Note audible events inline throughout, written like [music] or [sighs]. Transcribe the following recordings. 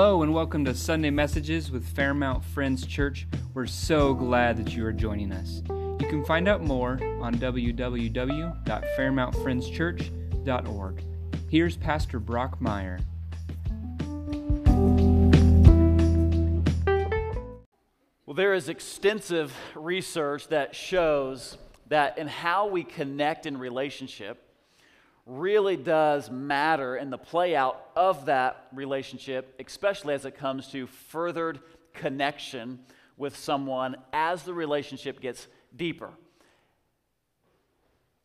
Hello, and welcome to Sunday Messages with Fairmount Friends Church. We're so glad that you are joining us. You can find out more on www.fairmountfriendschurch.org. Here's Pastor Brock Meyer. Well, there is extensive research that shows that in how we connect in relationship really does matter in the play out of that relationship, especially as it comes to furthered connection with someone as the relationship gets deeper.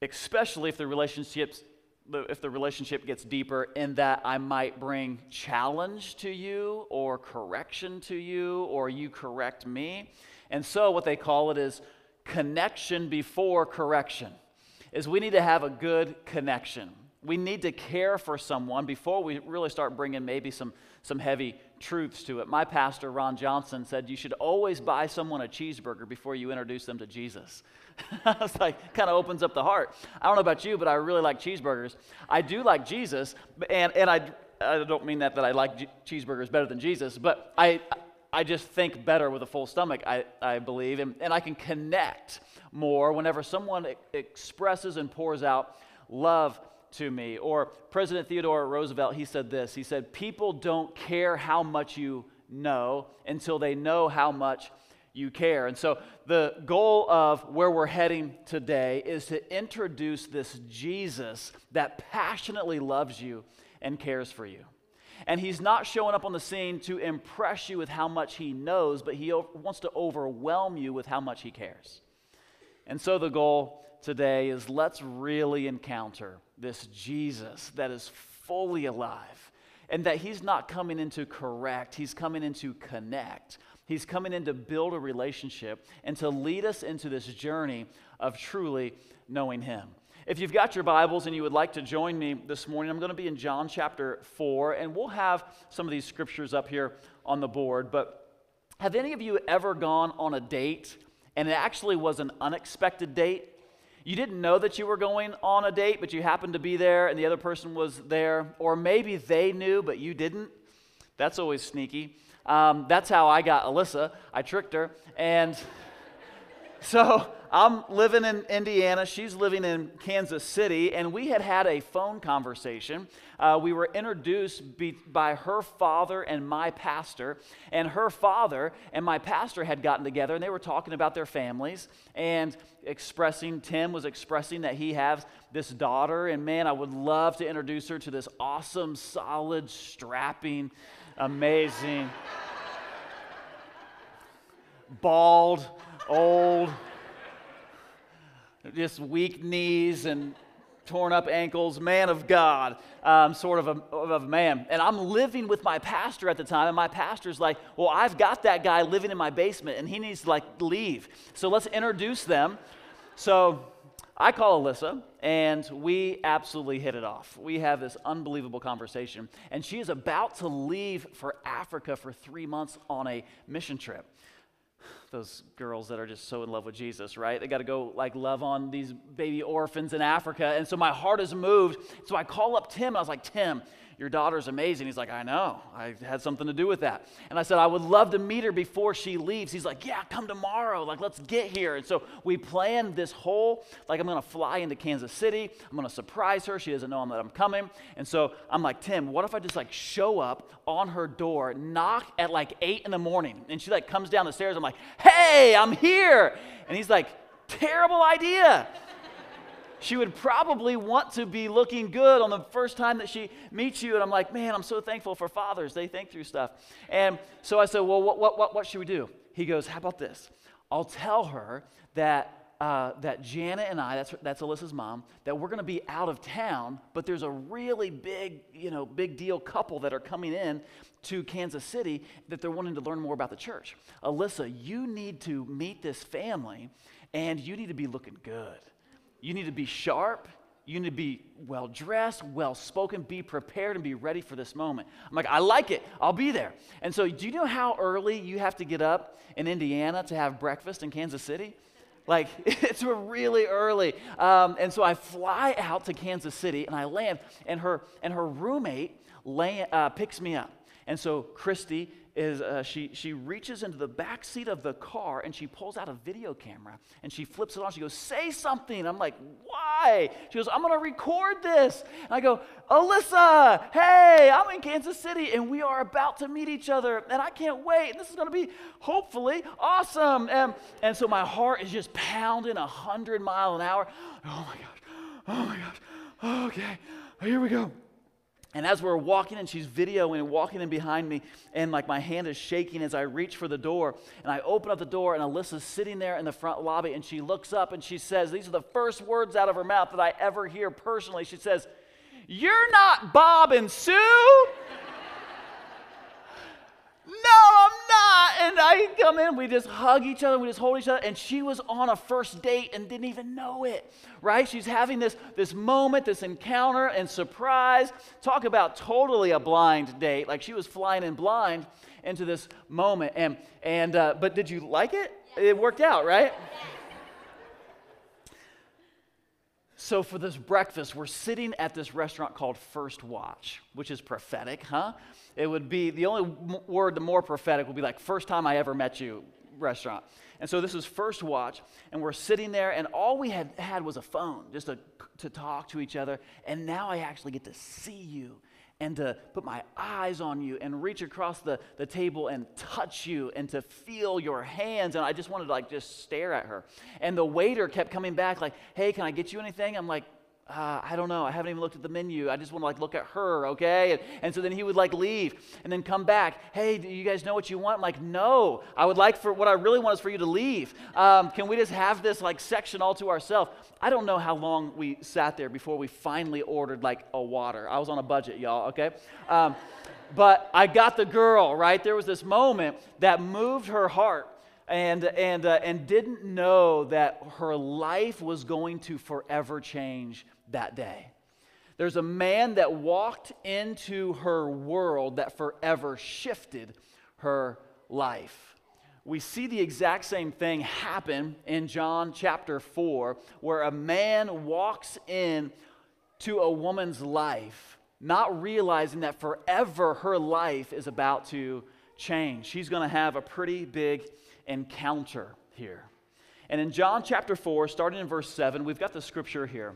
Especially if the relationships if the relationship gets deeper in that I might bring challenge to you or correction to you or you correct me. And so what they call it is connection before correction is we need to have a good connection. We need to care for someone before we really start bringing maybe some, some heavy truths to it. My pastor, Ron Johnson, said you should always buy someone a cheeseburger before you introduce them to Jesus. [laughs] it's like, kind of opens up the heart. I don't know about you, but I really like cheeseburgers. I do like Jesus, and, and I, I don't mean that, that I like cheeseburgers better than Jesus, but I, I just think better with a full stomach, I, I believe, and, and I can connect more whenever someone expresses and pours out love to me. Or President Theodore Roosevelt, he said this He said, People don't care how much you know until they know how much you care. And so, the goal of where we're heading today is to introduce this Jesus that passionately loves you and cares for you. And he's not showing up on the scene to impress you with how much he knows, but he wants to overwhelm you with how much he cares. And so the goal today is let's really encounter this Jesus that is fully alive and that he's not coming in to correct, he's coming in to connect. He's coming in to build a relationship and to lead us into this journey of truly knowing him. If you've got your Bibles and you would like to join me this morning, I'm going to be in John chapter 4, and we'll have some of these scriptures up here on the board. But have any of you ever gone on a date and it actually was an unexpected date? You didn't know that you were going on a date, but you happened to be there and the other person was there. Or maybe they knew, but you didn't. That's always sneaky. Um, that's how I got Alyssa. I tricked her. And so I'm living in Indiana. She's living in Kansas City. And we had had a phone conversation. Uh, we were introduced be, by her father and my pastor. And her father and my pastor had gotten together and they were talking about their families and expressing, Tim was expressing that he has this daughter. And man, I would love to introduce her to this awesome, solid, strapping, amazing, [laughs] bald, old, just weak knees and torn up ankles, man of God, um, sort of a, of a man. And I'm living with my pastor at the time, and my pastor's like, Well, I've got that guy living in my basement, and he needs to like leave. So let's introduce them. So I call Alyssa, and we absolutely hit it off. We have this unbelievable conversation, and she is about to leave for Africa for three months on a mission trip those girls that are just so in love with Jesus, right? They got to go like love on these baby orphans in Africa. And so my heart is moved. So I call up Tim. And I was like, Tim, your daughter's amazing. He's like, I know. I had something to do with that. And I said, I would love to meet her before she leaves. He's like, Yeah, come tomorrow. Like, let's get here. And so we planned this whole, like, I'm going to fly into Kansas City. I'm going to surprise her. She doesn't know that I'm coming. And so I'm like, Tim, what if I just like show up on her door, knock at like eight in the morning? And she like comes down the stairs. I'm like, Hey, I'm here. And he's like, Terrible idea she would probably want to be looking good on the first time that she meets you. And I'm like, man, I'm so thankful for fathers. They think through stuff. And so I said, well, what, what, what, what should we do? He goes, how about this? I'll tell her that uh, that Janet and I, that's, that's Alyssa's mom, that we're going to be out of town, but there's a really big, you know, big deal couple that are coming in to Kansas City that they're wanting to learn more about the church. Alyssa, you need to meet this family and you need to be looking good. You need to be sharp. You need to be well dressed, well spoken, be prepared, and be ready for this moment. I'm like, I like it. I'll be there. And so, do you know how early you have to get up in Indiana to have breakfast in Kansas City? Like, [laughs] it's really early. Um, and so I fly out to Kansas City and I land, and her, and her roommate lay, uh, picks me up. And so Christy is uh, she she reaches into the back seat of the car and she pulls out a video camera and she flips it on. She goes, "Say something." I'm like, "Why?" She goes, "I'm going to record this." And I go, "Alyssa, hey, I'm in Kansas City and we are about to meet each other and I can't wait. And this is going to be hopefully awesome." And and so my heart is just pounding a hundred mile an hour. Oh my gosh! Oh my gosh! Okay, here we go. And as we're walking and she's videoing and walking in behind me, and like my hand is shaking as I reach for the door, and I open up the door, and Alyssa's sitting there in the front lobby, and she looks up and she says, These are the first words out of her mouth that I ever hear personally. She says, You're not Bob and Sue? And I come in, we just hug each other, we just hold each other, and she was on a first date and didn't even know it, right? She's having this, this moment, this encounter and surprise. Talk about totally a blind date. Like she was flying in blind into this moment. And, and uh, but did you like it? It worked out, right? So, for this breakfast, we're sitting at this restaurant called First Watch, which is prophetic, huh? It would be the only word, the more prophetic, would be like, first time I ever met you restaurant. And so this is First Watch, and we're sitting there, and all we had had was a phone just to, to talk to each other. And now I actually get to see you and to put my eyes on you and reach across the, the table and touch you and to feel your hands. And I just wanted to like just stare at her. And the waiter kept coming back like, hey, can I get you anything? I'm like, uh, I don't know. I haven't even looked at the menu. I just want to like look at her, okay? And, and so then he would like leave and then come back. Hey, do you guys know what you want? I'm like, no. I would like for what I really want is for you to leave. Um, can we just have this like section all to ourselves? I don't know how long we sat there before we finally ordered like a water. I was on a budget, y'all, okay? Um, but I got the girl, right? There was this moment that moved her heart and, and, uh, and didn't know that her life was going to forever change that day. There's a man that walked into her world that forever shifted her life. We see the exact same thing happen in John chapter 4, where a man walks in to a woman's life, not realizing that forever her life is about to change. She's going to have a pretty big encounter here. And in John chapter 4, starting in verse 7, we've got the scripture here.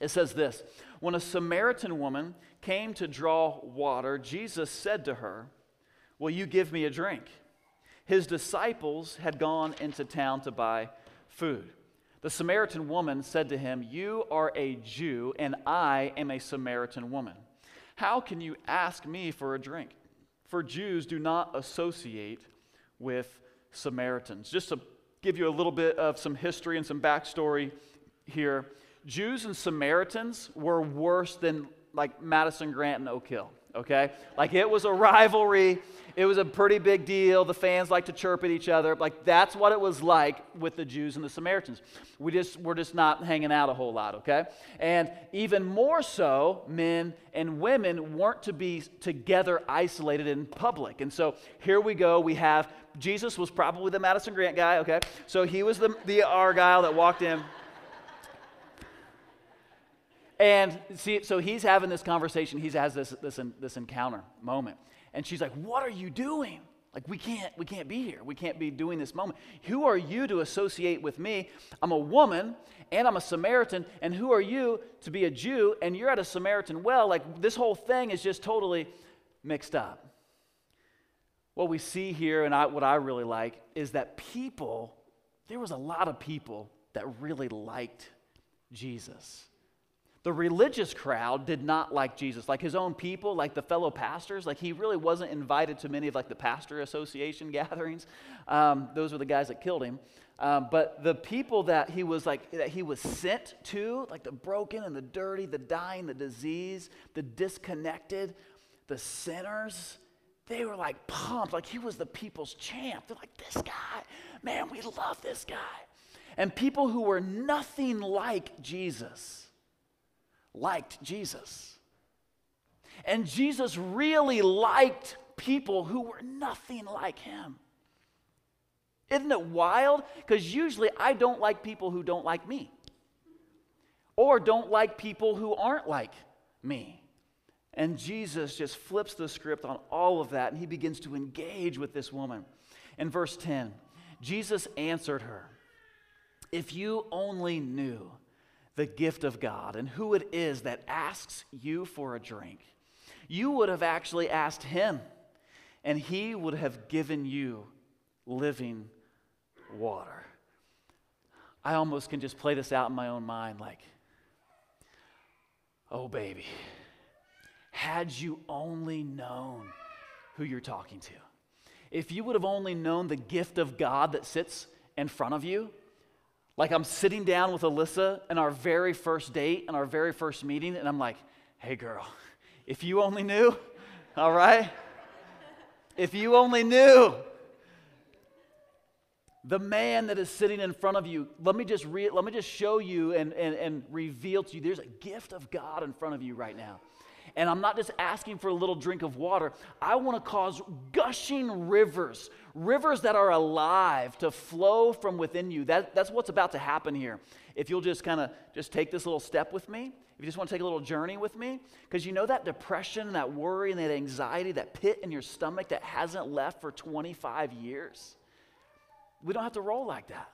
It says this When a Samaritan woman came to draw water, Jesus said to her, Will you give me a drink? His disciples had gone into town to buy food. The Samaritan woman said to him, You are a Jew, and I am a Samaritan woman. How can you ask me for a drink? For Jews do not associate with Samaritans. Just to give you a little bit of some history and some backstory here, Jews and Samaritans were worse than like Madison Grant and Oak Hill, okay? Like it was a rivalry. It was a pretty big deal. The fans like to chirp at each other. Like that's what it was like with the Jews and the Samaritans. We just we're just not hanging out a whole lot, okay? And even more so, men and women weren't to be together isolated in public. And so here we go. We have Jesus was probably the Madison Grant guy, okay? So he was the, the Argyle that walked in. And see, so he's having this conversation. He has this, this, this encounter moment. And she's like, What are you doing? Like, we can't, we can't be here. We can't be doing this moment. Who are you to associate with me? I'm a woman and I'm a Samaritan. And who are you to be a Jew and you're at a Samaritan well? Like, this whole thing is just totally mixed up. What we see here, and I, what I really like, is that people, there was a lot of people that really liked Jesus. The religious crowd did not like Jesus, like his own people, like the fellow pastors. Like he really wasn't invited to many of like the pastor association [laughs] gatherings. Um, those were the guys that killed him. Um, but the people that he was like that he was sent to, like the broken and the dirty, the dying, the disease, the disconnected, the sinners, they were like pumped. Like he was the people's champ. They're like, this guy, man, we love this guy. And people who were nothing like Jesus liked Jesus. And Jesus really liked people who were nothing like him. Isn't it wild? Because usually I don't like people who don't like me, or don't like people who aren't like me. And Jesus just flips the script on all of that and he begins to engage with this woman. In verse 10, Jesus answered her, If you only knew the gift of God and who it is that asks you for a drink, you would have actually asked him, and he would have given you living water. I almost can just play this out in my own mind like, oh, baby, had you only known who you're talking to. If you would have only known the gift of God that sits in front of you, like I'm sitting down with Alyssa in our very first date and our very first meeting, and I'm like, hey, girl, if you only knew, all right? If you only knew the man that is sitting in front of you, let me just, re- let me just show you and, and, and reveal to you there's a gift of God in front of you right now. And I'm not just asking for a little drink of water. I want to cause gushing rivers, rivers that are alive to flow from within you. That, that's what's about to happen here. If you'll just kind of just take this little step with me, if you just want to take a little journey with me, because you know that depression, and that worry, and that anxiety, that pit in your stomach that hasn't left for 25 years. We don't have to roll like that.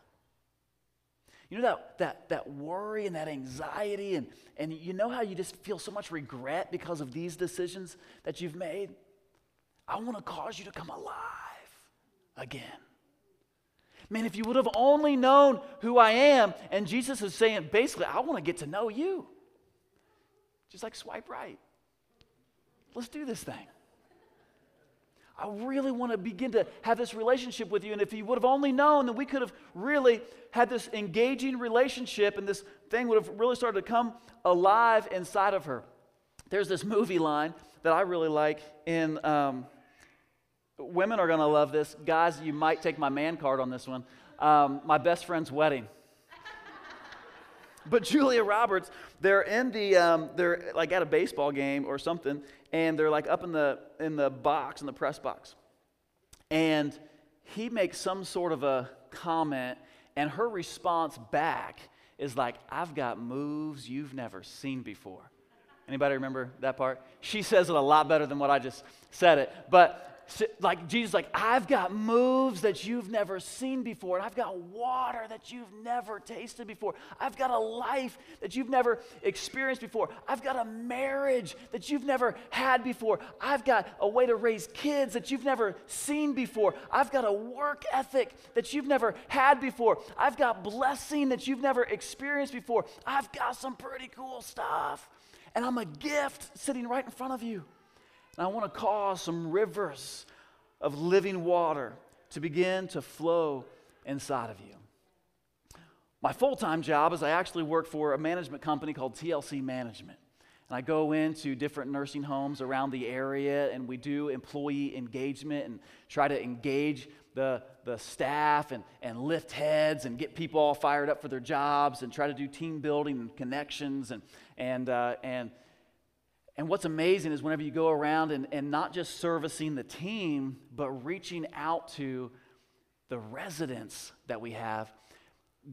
You know that, that, that worry and that anxiety, and, and you know how you just feel so much regret because of these decisions that you've made? I want to cause you to come alive again. Man, if you would have only known who I am, and Jesus is saying, basically, I want to get to know you. Just like swipe right. Let's do this thing. I really want to begin to have this relationship with you. And if you would have only known, then we could have really had this engaging relationship and this thing would have really started to come alive inside of her. There's this movie line that I really like in. Um, women are going to love this. Guys, you might take my man card on this one. Um, my best friend's wedding. But Julia Roberts, they're in the, um, they're like at a baseball game or something, and they're like up in the in the box in the press box. And he makes some sort of a comment and her response back is like i've got moves you've never seen before. Anybody remember that part? She says it a lot better than what i just said it. But like Jesus, like, I've got moves that you've never seen before, and I've got water that you've never tasted before. I've got a life that you've never experienced before. I've got a marriage that you've never had before. I've got a way to raise kids that you've never seen before. I've got a work ethic that you've never had before. I've got blessing that you've never experienced before. I've got some pretty cool stuff. And I'm a gift sitting right in front of you. And I want to cause some rivers of living water to begin to flow inside of you. My full time job is I actually work for a management company called TLC Management. And I go into different nursing homes around the area and we do employee engagement and try to engage the, the staff and, and lift heads and get people all fired up for their jobs and try to do team building and connections and, and, uh, and and what's amazing is whenever you go around and, and not just servicing the team, but reaching out to the residents that we have,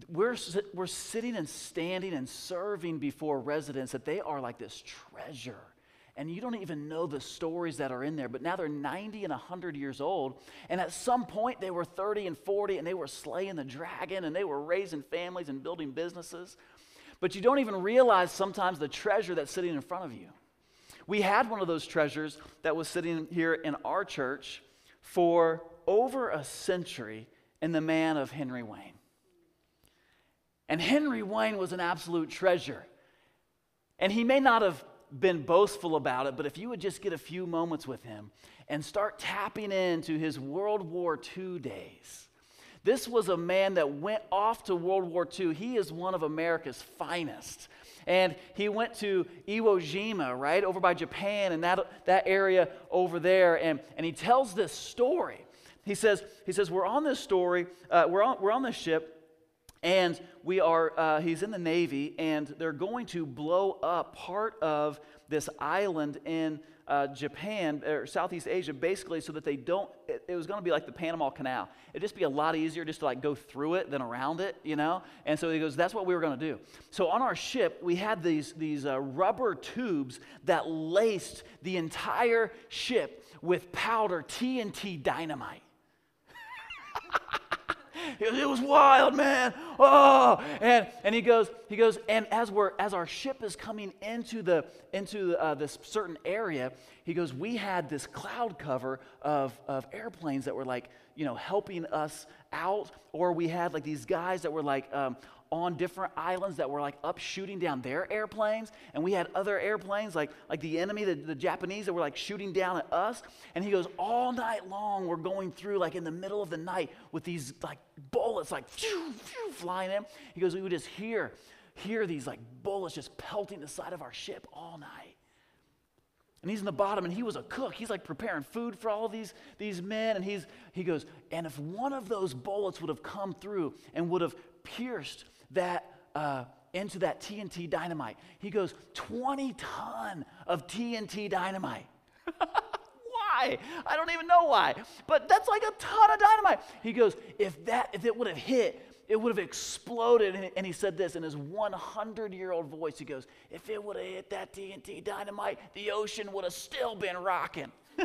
we're, we're sitting and standing and serving before residents that they are like this treasure. And you don't even know the stories that are in there. But now they're 90 and 100 years old. And at some point, they were 30 and 40 and they were slaying the dragon and they were raising families and building businesses. But you don't even realize sometimes the treasure that's sitting in front of you. We had one of those treasures that was sitting here in our church for over a century in the man of Henry Wayne. And Henry Wayne was an absolute treasure. And he may not have been boastful about it, but if you would just get a few moments with him and start tapping into his World War II days, this was a man that went off to World War II. He is one of America's finest. And he went to Iwo Jima, right, over by Japan and that, that area over there. And, and he tells this story. He says, he says We're on this story, uh, we're, on, we're on this ship, And we are, uh, he's in the Navy, and they're going to blow up part of this island in uh, Japan or Southeast Asia, basically, so that they don't. It, it was going to be like the Panama Canal. It'd just be a lot easier just to like go through it than around it, you know. And so he goes, "That's what we were going to do." So on our ship, we had these these uh, rubber tubes that laced the entire ship with powder TNT dynamite. It was wild, man. Oh, and and he goes, he goes, and as we're as our ship is coming into the into uh, this certain area, he goes, we had this cloud cover of of airplanes that were like, you know, helping us out, or we had like these guys that were like um, on different islands that were like up shooting down their airplanes and we had other airplanes like like the enemy the, the japanese that were like shooting down at us and he goes all night long we're going through like in the middle of the night with these like bullets like phew, phew, flying in. He goes we would just hear hear these like bullets just pelting the side of our ship all night and he's in the bottom and he was a cook he's like preparing food for all these these men and he's he goes and if one of those bullets would have come through and would have pierced that uh, into that TNT dynamite. He goes, 20 ton of TNT dynamite. [laughs] why? I don't even know why. But that's like a ton of dynamite. He goes, if that, if it would have hit, it would have exploded. And he said this in his 100 year old voice. He goes, if it would have hit that TNT dynamite, the ocean would have still been rocking. [laughs]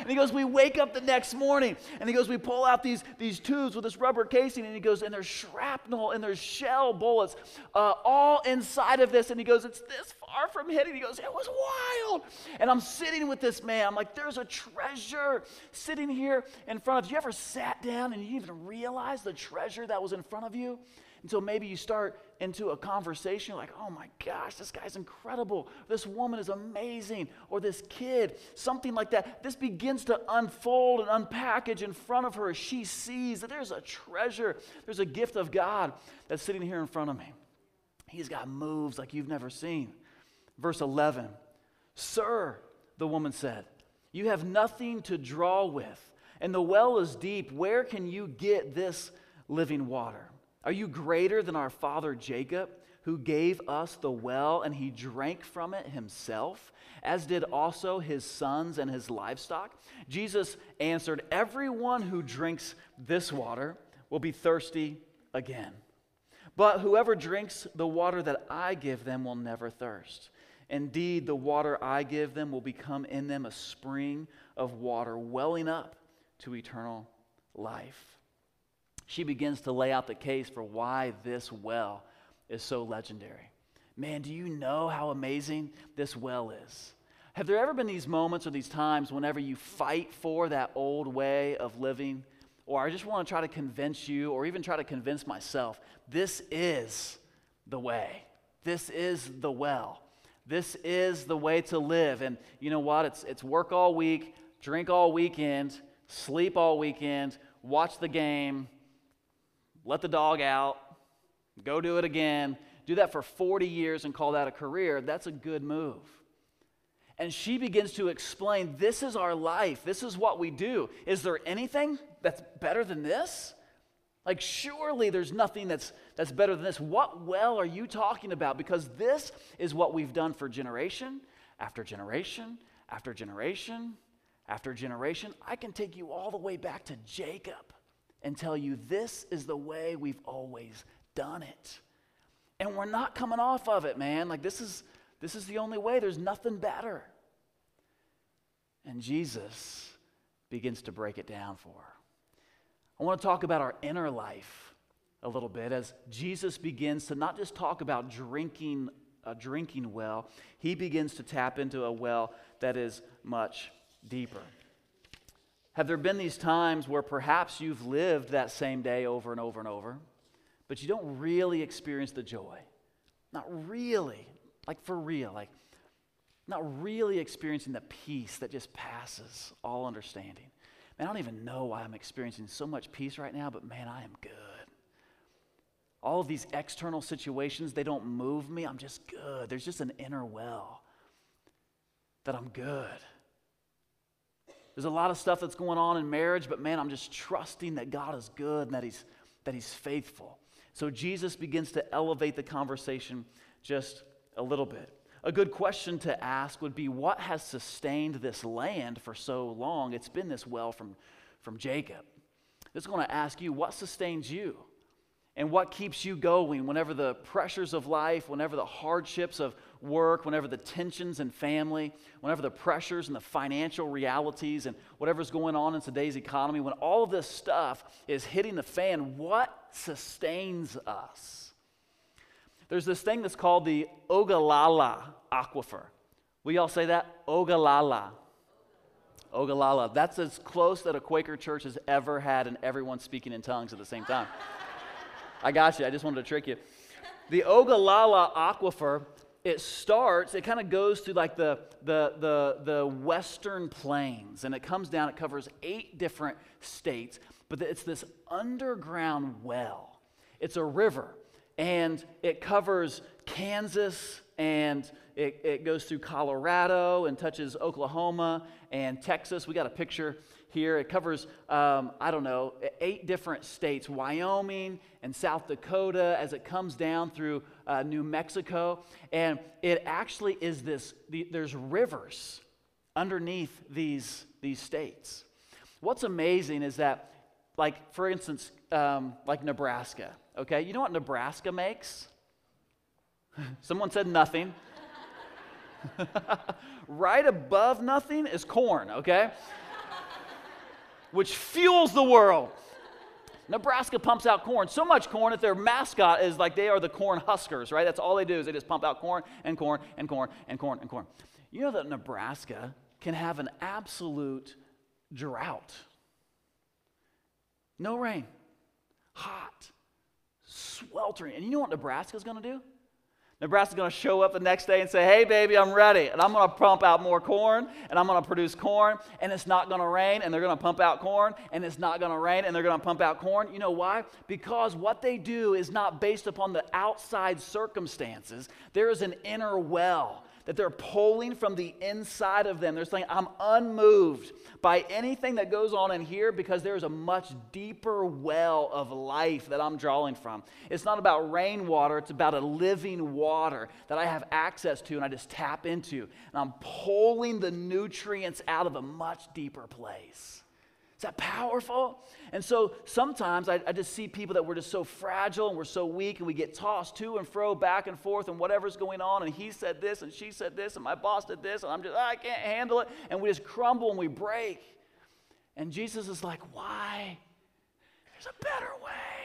And he goes, We wake up the next morning. And he goes, We pull out these, these tubes with this rubber casing. And he goes, And there's shrapnel and there's shell bullets uh, all inside of this. And he goes, It's this far from hitting. He goes, It was wild. And I'm sitting with this man. I'm like, There's a treasure sitting here in front of you. You ever sat down and you even realize the treasure that was in front of you? Until maybe you start into a conversation like, oh my gosh, this guy's incredible. This woman is amazing. Or this kid, something like that. This begins to unfold and unpackage in front of her as she sees that there's a treasure, there's a gift of God that's sitting here in front of me. He's got moves like you've never seen. Verse 11 Sir, the woman said, you have nothing to draw with, and the well is deep. Where can you get this living water? Are you greater than our father Jacob, who gave us the well and he drank from it himself, as did also his sons and his livestock? Jesus answered, Everyone who drinks this water will be thirsty again. But whoever drinks the water that I give them will never thirst. Indeed, the water I give them will become in them a spring of water welling up to eternal life she begins to lay out the case for why this well is so legendary. Man, do you know how amazing this well is? Have there ever been these moments or these times whenever you fight for that old way of living? Or I just want to try to convince you, or even try to convince myself, this is the way. This is the well. This is the way to live. And you know what? It's, it's work all week, drink all weekend, sleep all weekend, watch the game, let the dog out, go do it again, do that for 40 years and call that a career, that's a good move. And she begins to explain this is our life, this is what we do. Is there anything that's better than this? Like, surely there's nothing that's, that's better than this. What well are you talking about? Because this is what we've done for generation after generation after generation after generation. I can take you all the way back to Jacob and tell you this is the way we've always done it. And we're not coming off of it, man. Like this is this is the only way. There's nothing better. And Jesus begins to break it down for her. I want to talk about our inner life a little bit as Jesus begins to not just talk about drinking a drinking well, he begins to tap into a well that is much deeper. Have there been these times where perhaps you've lived that same day over and over and over, but you don't really experience the joy? Not really, like for real, like not really experiencing the peace that just passes all understanding. Man, I don't even know why I'm experiencing so much peace right now, but man, I am good. All of these external situations, they don't move me. I'm just good. There's just an inner well that I'm good. There's a lot of stuff that's going on in marriage, but man, I'm just trusting that God is good and that He's that he's faithful. So Jesus begins to elevate the conversation just a little bit. A good question to ask would be what has sustained this land for so long? It's been this well from, from Jacob. It's going to ask you what sustains you? And what keeps you going whenever the pressures of life, whenever the hardships of work, whenever the tensions in family, whenever the pressures and the financial realities and whatever's going on in today's economy, when all of this stuff is hitting the fan, what sustains us? There's this thing that's called the Ogallala Aquifer. We all say that? Ogallala. Ogallala. That's as close that a Quaker church has ever had, and everyone speaking in tongues at the same time. I got you. I just wanted to trick you. The Ogallala Aquifer, it starts, it kind of goes through like the, the, the, the western plains, and it comes down, it covers eight different states, but it's this underground well. It's a river, and it covers Kansas, and it, it goes through Colorado and touches Oklahoma and Texas. We got a picture here. It covers, um, I don't know, eight different states Wyoming and South Dakota as it comes down through uh, New Mexico. And it actually is this the, there's rivers underneath these, these states. What's amazing is that, like, for instance, um, like Nebraska, okay? You know what Nebraska makes? [laughs] Someone said nothing. [laughs] right above nothing is corn, okay? Which fuels the world. Nebraska pumps out corn, so much corn that their mascot is like they are the corn huskers, right? That's all they do is they just pump out corn and corn and corn and corn and corn. You know that Nebraska can have an absolute drought. No rain, hot, sweltering. And you know what Nebraska's going to do? Nebraska's going to show up the next day and say, Hey, baby, I'm ready. And I'm going to pump out more corn, and I'm going to produce corn, and it's not going to rain, and they're going to pump out corn, and it's not going to rain, and they're going to pump out corn. You know why? Because what they do is not based upon the outside circumstances, there is an inner well that they're pulling from the inside of them. They're saying, I'm unmoved by anything that goes on in here because there's a much deeper well of life that I'm drawing from. It's not about rainwater, it's about a living water that I have access to and I just tap into. And I'm pulling the nutrients out of a much deeper place. Is that powerful? And so sometimes I, I, just see people that we're just so fragile and we're so weak and we get tossed to and fro, back and forth, and whatever's going on. And he said this and she said this and my boss did this, and I'm just, ah, I can't handle it. And we just crumble and we break. And Jesus is like, why? There's a better way.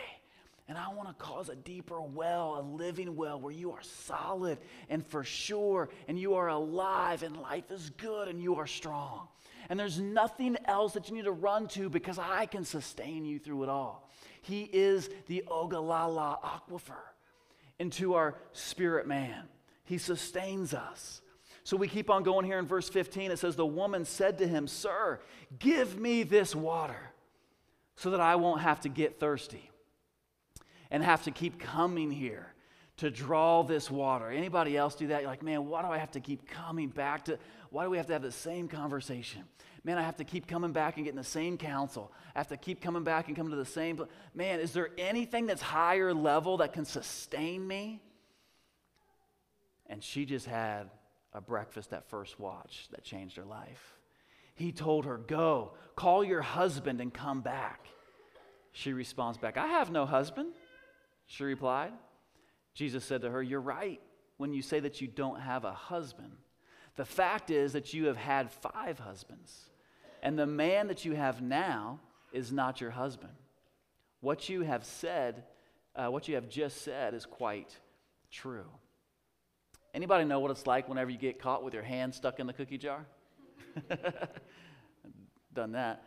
And I want to cause a deeper well, a living well where you are solid and for sure, and you are alive, and life is good, and you are strong and there's nothing else that you need to run to because I can sustain you through it all. He is the Ogallala aquifer into our spirit man. He sustains us. So we keep on going here in verse 15. It says, The woman said to him, Sir, give me this water so that I won't have to get thirsty and have to keep coming here to draw this water. Anybody else do that? You're like, man, why do I have to keep coming back to, why do we have to have the same conversation? Man, I have to keep coming back and getting the same counsel. I have to keep coming back and coming to the same. Man, is there anything that's higher level that can sustain me? And she just had a breakfast at first watch that changed her life. He told her, Go, call your husband and come back. She responds back, I have no husband. She replied. Jesus said to her, You're right when you say that you don't have a husband. The fact is that you have had five husbands, and the man that you have now is not your husband. What you have said, uh, what you have just said, is quite true. Anybody know what it's like whenever you get caught with your hand stuck in the cookie jar? [laughs] Done that.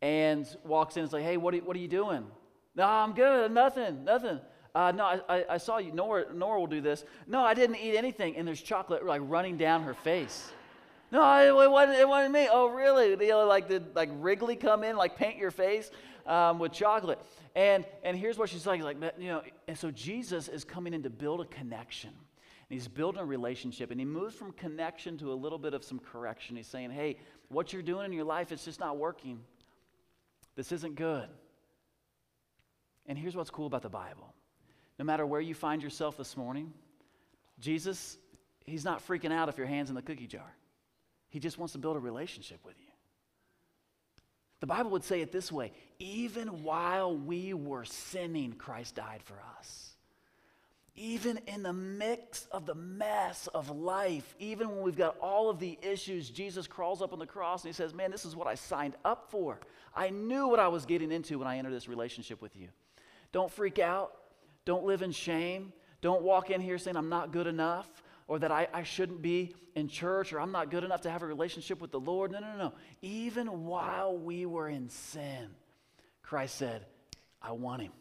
And walks in and says, like, hey, what are, what are you doing? No, I'm good. Nothing, nothing. Uh, no, I, I, saw you. Nora, Nora will do this. No, I didn't eat anything. And there's chocolate like running down her face. No, it wasn't, it wasn't me. Oh, really? They like did like Wrigley come in, like paint your face um, with chocolate. And and here's what she's like, like you know. And so Jesus is coming in to build a connection. And he's building a relationship, and he moves from connection to a little bit of some correction. He's saying, "Hey, what you're doing in your life, it's just not working. This isn't good." And here's what's cool about the Bible no matter where you find yourself this morning, Jesus, He's not freaking out if your hand's in the cookie jar. He just wants to build a relationship with you. The Bible would say it this way even while we were sinning, Christ died for us. Even in the mix of the mess of life, even when we've got all of the issues, Jesus crawls up on the cross and he says, Man, this is what I signed up for. I knew what I was getting into when I entered this relationship with you. Don't freak out. Don't live in shame. Don't walk in here saying, I'm not good enough or that I, I shouldn't be in church or I'm not good enough to have a relationship with the Lord. No, no, no. Even while we were in sin, Christ said, I want him.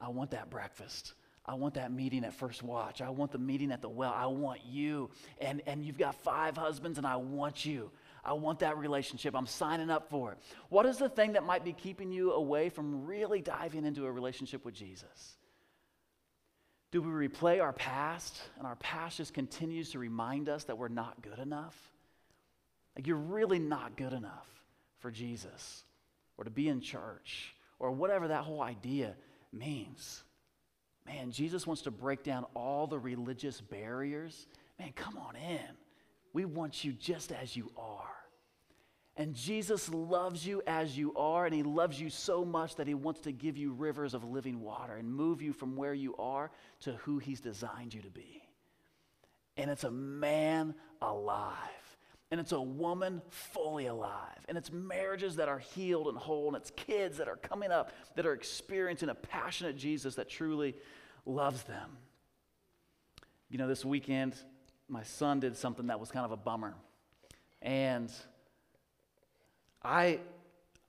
I want that breakfast. I want that meeting at First Watch. I want the meeting at the well. I want you. And, and you've got five husbands, and I want you. I want that relationship. I'm signing up for it. What is the thing that might be keeping you away from really diving into a relationship with Jesus? Do we replay our past and our past just continues to remind us that we're not good enough? Like you're really not good enough for Jesus or to be in church or whatever that whole idea means. Man, Jesus wants to break down all the religious barriers. Man, come on in. We want you just as you are. And Jesus loves you as you are, and He loves you so much that He wants to give you rivers of living water and move you from where you are to who He's designed you to be. And it's a man alive, and it's a woman fully alive, and it's marriages that are healed and whole, and it's kids that are coming up that are experiencing a passionate Jesus that truly loves them. You know, this weekend, my son did something that was kind of a bummer. And I,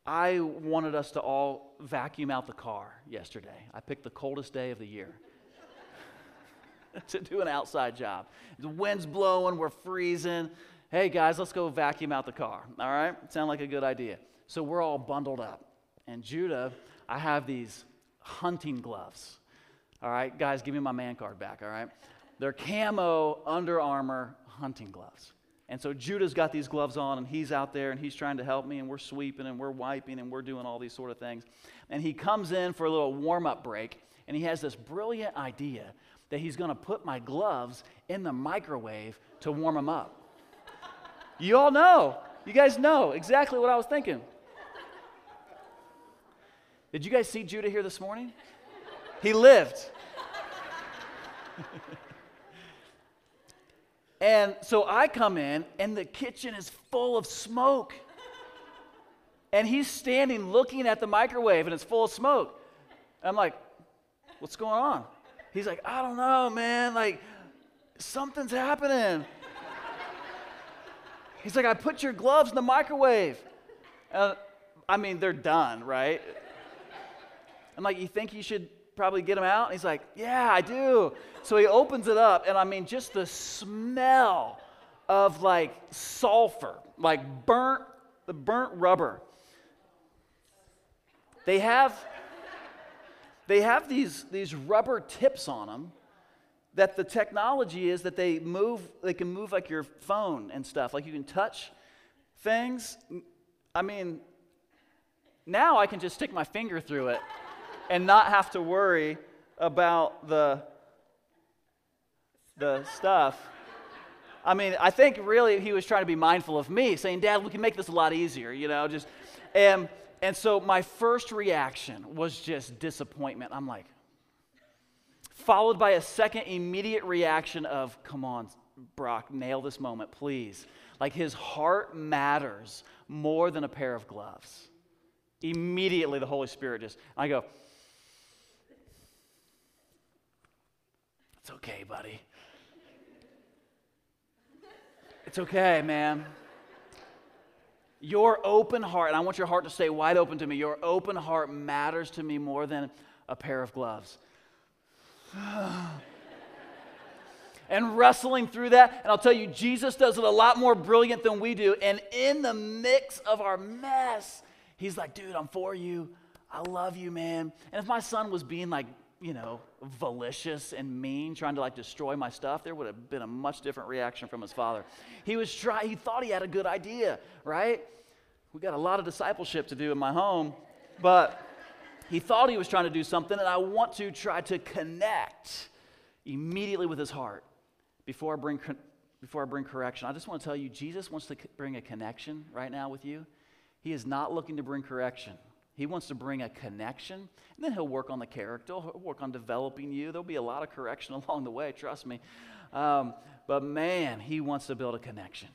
I wanted us to all vacuum out the car yesterday. I picked the coldest day of the year [laughs] to do an outside job. The wind's blowing, we're freezing. Hey guys, let's go vacuum out the car. All right? Sound like a good idea. So we're all bundled up. And Judah, I have these hunting gloves. All right, guys, give me my man card back. All right? They're camo Under Armour hunting gloves. And so Judah's got these gloves on, and he's out there, and he's trying to help me, and we're sweeping, and we're wiping, and we're doing all these sort of things. And he comes in for a little warm up break, and he has this brilliant idea that he's going to put my gloves in the microwave to warm them up. you all know. You guys know exactly what I was thinking. Did you guys see Judah here this morning? He lived. [laughs] And so I come in, and the kitchen is full of smoke. And he's standing looking at the microwave, and it's full of smoke. I'm like, What's going on? He's like, I don't know, man. Like, something's happening. He's like, I put your gloves in the microwave. Uh, I mean, they're done, right? I'm like, You think you should probably get him out? And he's like, Yeah, I do. So he opens it up, and I mean, just the smell of like sulfur, like burnt, the burnt rubber. They have, they have these, these rubber tips on them that the technology is that they move, they can move like your phone and stuff. Like you can touch things. I mean, now I can just stick my finger through it and not have to worry about the, the stuff. I mean, I think really he was trying to be mindful of me, saying, Dad, we can make this a lot easier, you know, just and and so my first reaction was just disappointment. I'm like, followed by a second immediate reaction of, come on, Brock, nail this moment, please. Like his heart matters more than a pair of gloves. Immediately the Holy Spirit just, I go, It's okay, buddy. It's okay, man. Your open heart, and I want your heart to stay wide open to me, your open heart matters to me more than a pair of gloves. [sighs] and wrestling through that, and I'll tell you, Jesus does it a lot more brilliant than we do. And in the mix of our mess, he's like, dude, I'm for you. I love you, man. And if my son was being like you know, malicious and mean, trying to like destroy my stuff, there would have been a much different reaction from his father. He was trying, he thought he had a good idea, right? We got a lot of discipleship to do in my home, but He thought he was trying to do something, and I want to try to connect immediately with his heart before I bring, before I bring correction. I just want to tell you, Jesus wants to bring a connection right now with you. He is not looking to bring correction. He wants to bring a connection, and then he'll work on the character, he'll work on developing you. There'll be a lot of correction [laughs] along the way, trust me. Um, but man, he wants to build a connection.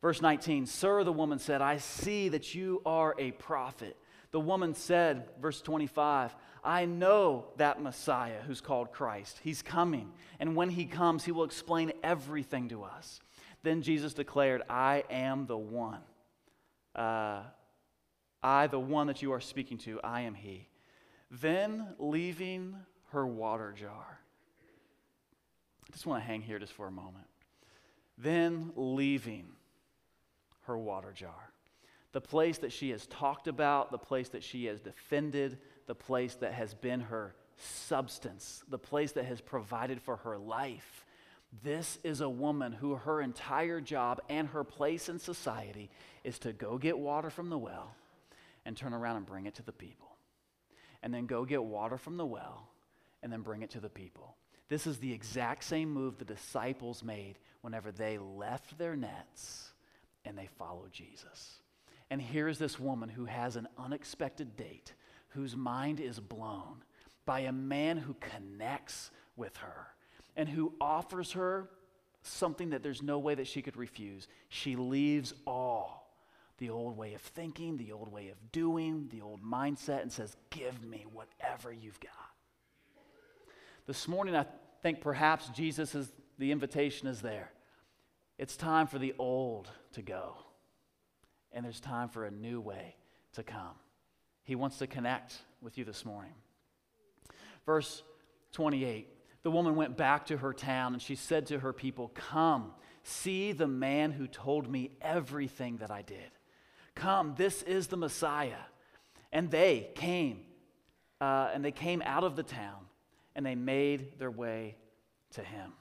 Verse 19 Sir, the woman said, I see that you are a prophet. The woman said, verse 25, I know that Messiah who's called Christ. He's coming. And when he comes, he will explain everything to us. Then Jesus declared, I am the one. Uh, I, the one that you are speaking to, I am he. Then, leaving her water jar, I just want to hang here just for a moment. Then, leaving her water jar the place that she has talked about, the place that she has defended, the place that has been her substance, the place that has provided for her life. This is a woman who her entire job and her place in society is to go get water from the well and turn around and bring it to the people. And then go get water from the well and then bring it to the people. This is the exact same move the disciples made whenever they left their nets and they followed Jesus. And here's this woman who has an unexpected date, whose mind is blown by a man who connects with her and who offers her something that there's no way that she could refuse. She leaves all the old way of thinking, the old way of doing, the old mindset, and says, Give me whatever you've got. This morning, I think perhaps Jesus is the invitation is there. It's time for the old to go and there's time for a new way to come. He wants to connect with you this morning. Verse 28 The woman went back to her town and she said to her people, Come, see the man who told me everything that I did. Come, this is the Messiah. And they came, uh, and they came out of the town, and they made their way to him.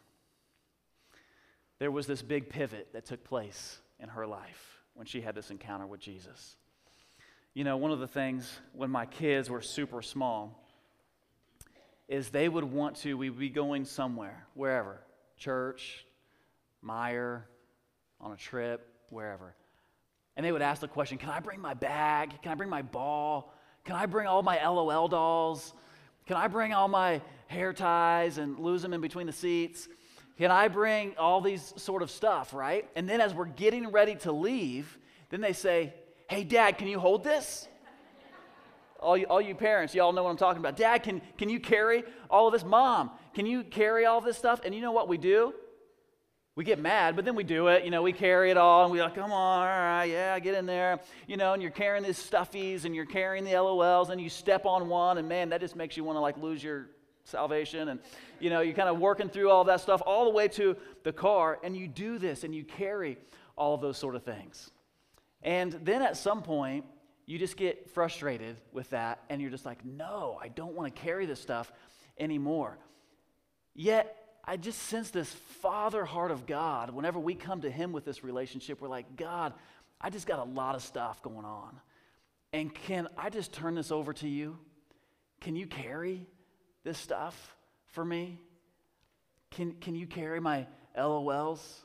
There was this big pivot that took place in her life when she had this encounter with Jesus. You know, one of the things when my kids were super small is they would want to, we would be going somewhere, wherever, church, Meijer, on a trip, wherever. And they would ask the question Can I bring my bag? Can I bring my ball? Can I bring all my LOL dolls? Can I bring all my hair ties and lose them in between the seats? Can I bring all these sort of stuff, right? And then as we're getting ready to leave, then they say, Hey, dad, can you hold this? all, you, all you parents, y'all know what I'm talking about. Dad, can, can you carry all of this? Mom, can you carry all this stuff? And you know what we do? We get mad, but then we do it. You know, we carry it all and we're like, come on, all right, yeah, get in there. You know, and you're carrying these stuffies and you're carrying the LOLs and you step on one and man, that just makes you want to like lose your salvation. And, you know, you're kind of working through all that stuff all the way to the car. And you do this and you carry all of those sort of things. And then at some point, you just get frustrated with that and you're just like, no, I don't want to carry this stuff anymore. Yet, I just sense this father heart of God. Whenever we come to Him with this relationship, we're like, God, I just got a lot of stuff going on. And can I just turn this over to you? Can you carry this stuff for me? Can, can you carry my LOLs?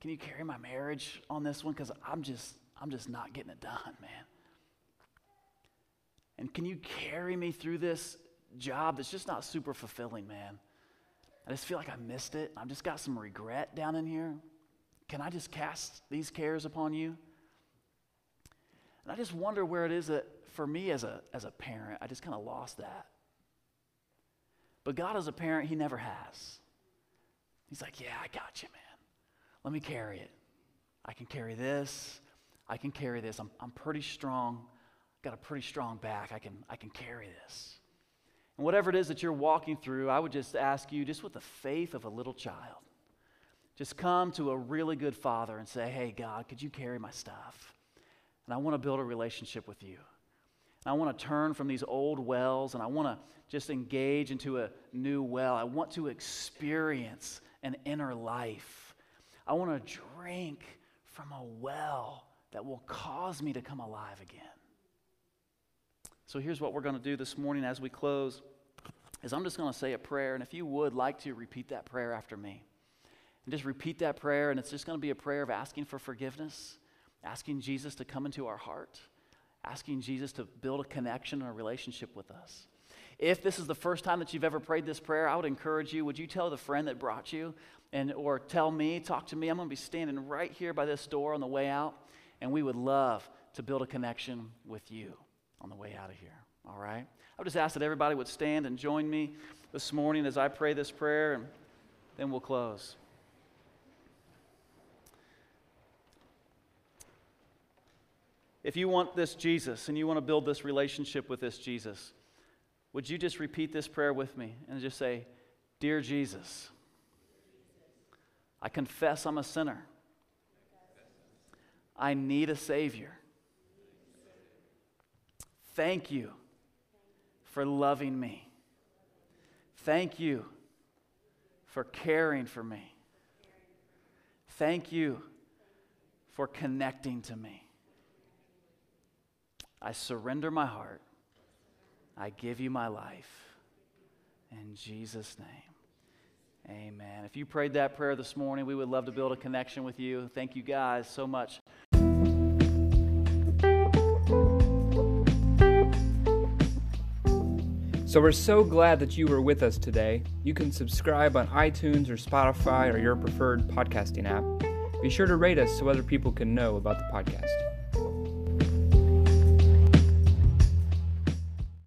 Can you carry my marriage on this one? Because I'm just, I'm just not getting it done, man. And can you carry me through this job that's just not super fulfilling, man? I just feel like I missed it. I've just got some regret down in here. Can I just cast these cares upon you? And I just wonder where it is that for me as a, as a parent, I just kind of lost that. But God, as a parent, He never has. He's like, Yeah, I got you, man. Let me carry it. I can carry this. I can carry this. I'm, I'm pretty strong. Got a pretty strong back. I can, I can carry this. And whatever it is that you're walking through, I would just ask you, just with the faith of a little child, just come to a really good father and say, Hey, God, could you carry my stuff? And I want to build a relationship with you. And I want to turn from these old wells and I want to just engage into a new well. I want to experience an inner life. I want to drink from a well that will cause me to come alive again. So here's what we're going to do this morning as we close is I'm just going to say a prayer and if you would like to repeat that prayer after me. And just repeat that prayer and it's just going to be a prayer of asking for forgiveness, asking Jesus to come into our heart, asking Jesus to build a connection and a relationship with us. If this is the first time that you've ever prayed this prayer, I would encourage you, would you tell the friend that brought you and or tell me, talk to me. I'm going to be standing right here by this door on the way out and we would love to build a connection with you on the way out of here. All right? I would just ask that everybody would stand and join me this morning as I pray this prayer, and then we'll close. If you want this Jesus and you want to build this relationship with this Jesus, would you just repeat this prayer with me and just say, Dear Jesus, I confess I'm a sinner. I need a Savior. Thank you for loving me. Thank you for caring for me. Thank you for connecting to me. I surrender my heart. I give you my life. In Jesus' name, amen. If you prayed that prayer this morning, we would love to build a connection with you. Thank you guys so much. So we're so glad that you were with us today. You can subscribe on iTunes or Spotify or your preferred podcasting app. Be sure to rate us so other people can know about the podcast.